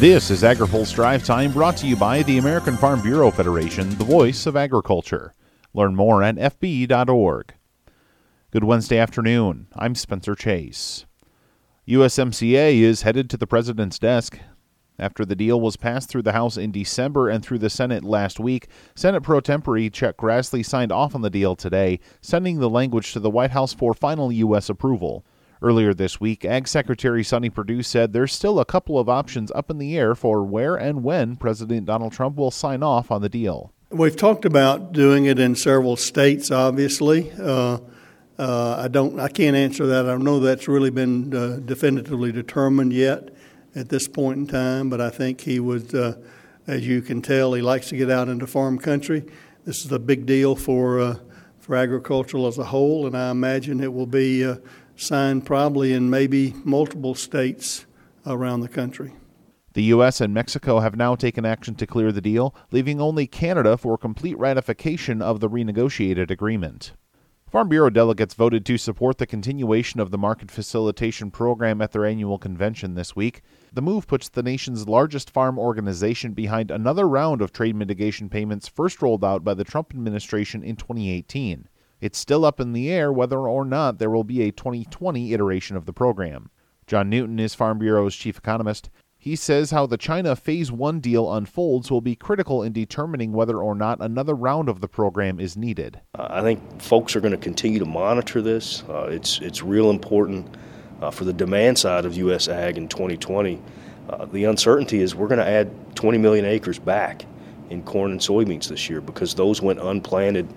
This is AgriPulse Drive Time brought to you by the American Farm Bureau Federation, the voice of agriculture. Learn more at FB.org. Good Wednesday afternoon. I'm Spencer Chase. USMCA is headed to the president's desk. After the deal was passed through the House in December and through the Senate last week, Senate pro tempore Chuck Grassley signed off on the deal today, sending the language to the White House for final U.S. approval. Earlier this week, Ag Secretary Sonny Perdue said there's still a couple of options up in the air for where and when President Donald Trump will sign off on the deal. We've talked about doing it in several states, obviously. Uh, uh, I don't, I can't answer that. I don't know that's really been uh, definitively determined yet at this point in time, but I think he would, uh, as you can tell, he likes to get out into farm country. This is a big deal for uh, for agriculture as a whole, and I imagine it will be uh, signed probably in maybe multiple states around the country. The U.S. and Mexico have now taken action to clear the deal, leaving only Canada for complete ratification of the renegotiated agreement. Farm Bureau delegates voted to support the continuation of the market facilitation program at their annual convention this week. The move puts the nation's largest farm organization behind another round of trade mitigation payments first rolled out by the Trump administration in 2018. It's still up in the air whether or not there will be a 2020 iteration of the program. John Newton is Farm Bureau's chief economist. He says how the China Phase 1 deal unfolds will be critical in determining whether or not another round of the program is needed. Uh, I think folks are going to continue to monitor this. Uh, it's, it's real important uh, for the demand side of U.S. ag in 2020. Uh, the uncertainty is we're going to add 20 million acres back in corn and soybeans this year because those went unplanted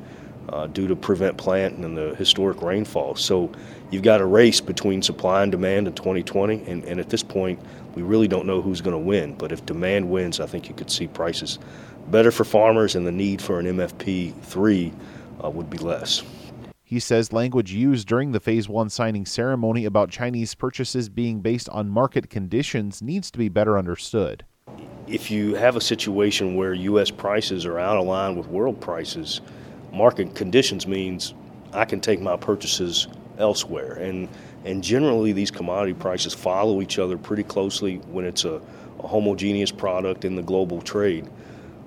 uh, due to prevent planting and the historic rainfall. So you've got a race between supply and demand in 2020, and, and at this point, we really don't know who's going to win. But if demand wins, I think you could see prices better for farmers, and the need for an MFP 3 uh, would be less. He says language used during the Phase 1 signing ceremony about Chinese purchases being based on market conditions needs to be better understood. If you have a situation where U.S. prices are out of line with world prices, market conditions means I can take my purchases elsewhere. And, and generally, these commodity prices follow each other pretty closely when it's a, a homogeneous product in the global trade.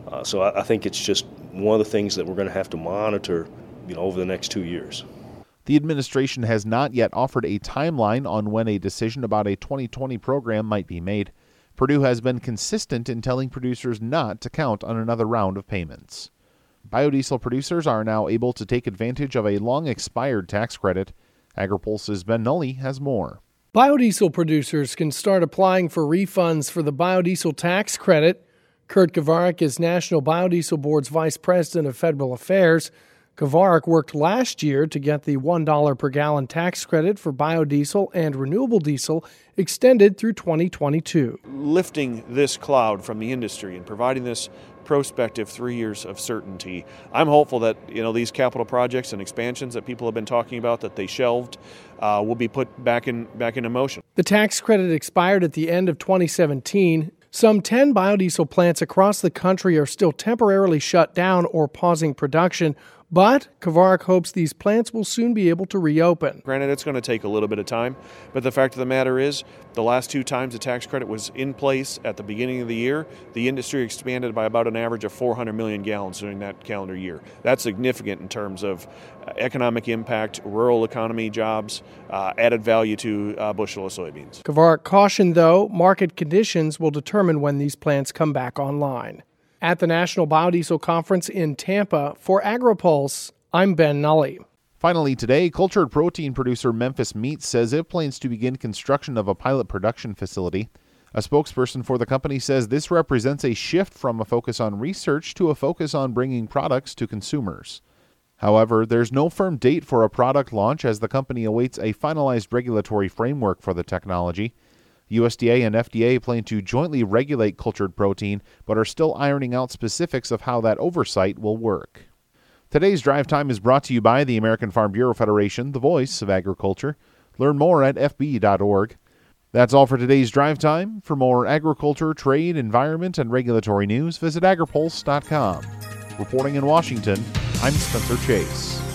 Uh, so I, I think it's just one of the things that we're going to have to monitor you know, over the next two years. The administration has not yet offered a timeline on when a decision about a 2020 program might be made. Perdue has been consistent in telling producers not to count on another round of payments. Biodiesel producers are now able to take advantage of a long expired tax credit. AgriPulse's Ben Nuelle has more. Biodiesel producers can start applying for refunds for the biodiesel tax credit. Kurt Kovarik is National Biodiesel Board's Vice President of Federal Affairs. Kovarik worked last year to get the $1 per gallon tax credit for biodiesel and renewable diesel extended through 2022. Lifting this cloud from the industry and providing this prospective three years of certainty. I'm hopeful that you know these capital projects and expansions that people have been talking about that they shelved uh, will be put back in back into motion. The tax credit expired at the end of 2017. Some 10 biodiesel plants across the country are still temporarily shut down or pausing production but Kovarik hopes these plants will soon be able to reopen. Granted, it's going to take a little bit of time, but the fact of the matter is, the last two times the tax credit was in place at the beginning of the year, the industry expanded by about an average of 400 million gallons during that calendar year. That's significant in terms of uh, economic impact, rural economy, jobs, uh, added value to uh, bushel of soybeans. Kovarik cautioned, though, market conditions will determine when these plants come back online. At the National Biodiesel Conference in Tampa for AgriPulse, I'm Ben Nuelle. Finally, today, cultured protein producer Memphis Meat says it plans to begin construction of a pilot production facility. A spokesperson for the company says this represents a shift from a focus on research to a focus on bringing products to consumers. However, there's no firm date for a product launch as the company awaits a finalized regulatory framework for the technology. USDA and FDA plan to jointly regulate cultured protein, but are still ironing out specifics of how that oversight will work. Today's drive time is brought to you by the American Farm Bureau Federation, the voice of agriculture. Learn more at fb.org. That's all for today's drive time. For more agriculture, trade, environment, and regulatory news, visit agripulse.com. Reporting in Washington, I'm Spencer Chase.